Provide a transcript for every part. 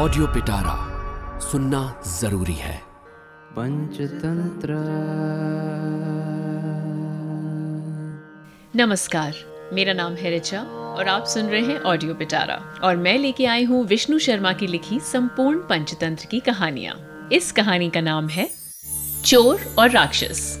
Audio पिटारा सुनना ज़रूरी है। पंचतंत्र। नमस्कार मेरा नाम है रिचा और आप सुन रहे हैं ऑडियो पिटारा और मैं लेके आई हूँ विष्णु शर्मा की लिखी संपूर्ण पंचतंत्र की कहानियाँ। इस कहानी का नाम है चोर और राक्षस।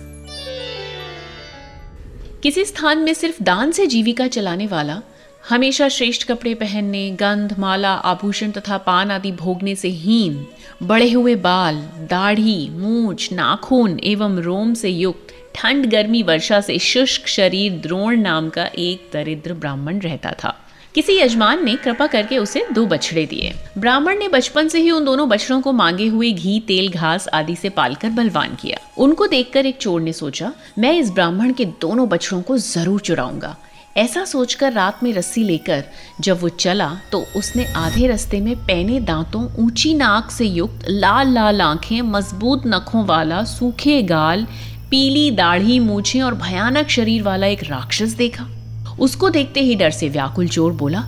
किसी स्थान में सिर्फ़ दान से जीविका चलाने वाला हमेशा श्रेष्ठ कपड़े पहनने, गंध, माला, आभूषण तथा पान आदि भोगने से हीन बड़े हुए बाल, दाढ़ी, मूछ, नाखून एवं रोम से युक्त, ठंड गर्मी वर्षा से शुष्क शरीर द्रोण नाम का एक दरिद्र ब्राह्मण रहता था। किसी यजमान ने कृपा करके उसे दो बछड़े दिए। ब्राह्मण ने बचपन से ही उन दोनों बछड़ों को मांगे हुए घी, तेल, घास आदि से पालकर बलवान किया। उनको देखकर एक चोर ने सोचा, मैं इस ब्राह्मण के दोनों बछड़ों को ज़रूर चुराऊँगा। ऐसा सोचकर रात में रस्सी लेकर जब वो चला तो उसने आधे रास्ते में पैने दांतों, ऊँची नाक से युक्त लाल लाल आँखें, मज़बूत नखों वाला सूखे गाल, पीली दाढ़ी मूछें और भयानक शरीर वाला एक राक्षस देखा। उसको देखते ही डर से व्याकुल चोर बोला,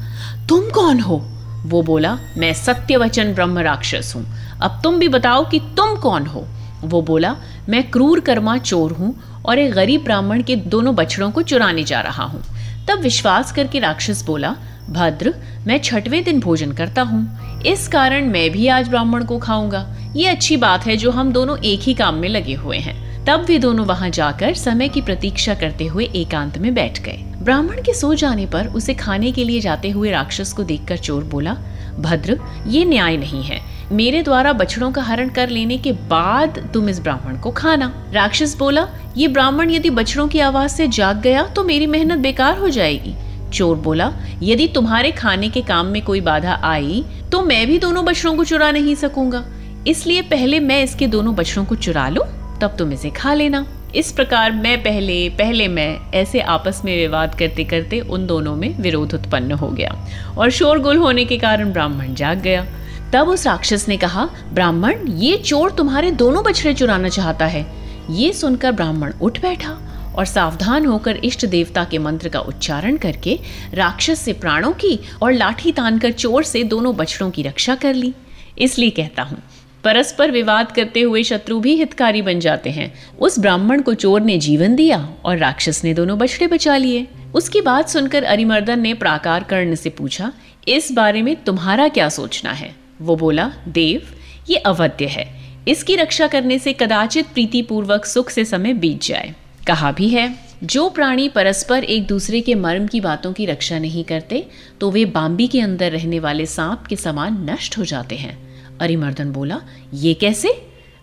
तुम कौन हो? वो बोला, मैं सत्यवचन ब्रह्म राक्षस हूँ। अब तुम भी बताओ कि तुम कौन हो? वो बोला, मैं क्रूर कर्मा चोर हूँ और एक गरीब ब्राह्मण के दोनों बछड़ों को चुराने जा रहा हूँ। तब विश्वास करके राक्षस बोला, भद्र, मैं छठवें दिन भोजन करता हूँ। इस कारण मैं भी आज ब्राह्मण को खाऊँगा। ये अच्छी बात है जो हम दोनों एक ही काम में लगे हुए हैं। तब वे दोनों वहाँ जाकर समय की प्रतीक्षा करते हुए एकांत में बैठ गए। ब्राह्मण के सो जाने पर उसे खाने के लिए जाते हुए राक्षस को देखकर चोर बोला भद्र, ये न्याय नहीं है। मेरे द्वारा बछड़ों का हरण कर लेने के बाद तुम इस ब्राह्मण को खाना। राक्षस बोला, ये ब्राह्मण यदि बछड़ों की आवाज़ से जाग गया तो मेरी मेहनत बेकार हो जाएगी। चोर बोला, यदि तुम्हारे खाने के काम में कोई बाधा आई तो मैं भी दोनों बछड़ों को चुरा नहीं सकूँगा। इसलिए पहले मैं इसके दोनों बछड़ों को चुरा लूँ, तब तुम इसे खा लेना। इस प्रकार मैं पहले पहले मैं ऐसे आपस में विवाद करते करते उन दोनों में विरोध उत्पन्न हो गया और शोरगुल होने के कारण ब्राह्मण जाग गया। तब उस राक्षस ने कहा, ब्राह्मण, ये चोर तुम्हारे दोनों बछड़े चुराना चाहता है। ये सुनकर ब्राह्मण उठ बैठा और सावधान होकर इष्ट देवता के मंत्र का उच्चारण करके राक्षस से प्राणों की और लाठी तानकर चोर से दोनों बछड़ों की रक्षा कर ली। इसलिए कहता हूँ परस्पर विवाद करते हुए शत्रु भी हितकारी बन जाते हैं। उस ब्राह्मण को चोर ने जीवन दिया और राक्षस ने दोनों बछड़े बचा लिए। उसकी बात सुनकर अरिमर्दन ने प्राकार कर्ण से पूछा, इस बारे में तुम्हारा क्या सोचना है? वो बोला, देव, ये अवध्य है। इसकी रक्षा करने से कदाचित प्रीतिपूर्वक सुख से समय बीत जाए। कहा भी है, जो प्राणी परस्पर एक दूसरे के मर्म की बातों की रक्षा नहीं करते तो वे बाम्बी के अंदर रहने वाले सांप के समान नष्ट हो जाते हैं। अरिमर्दन बोला ये कैसे?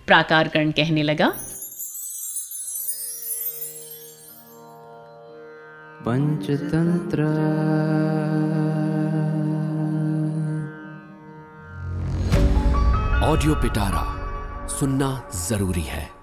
प्राकार कर्ण कहने लगा पंचतंत्र। ऑडियो पिटारा सुनना ज़रूरी है।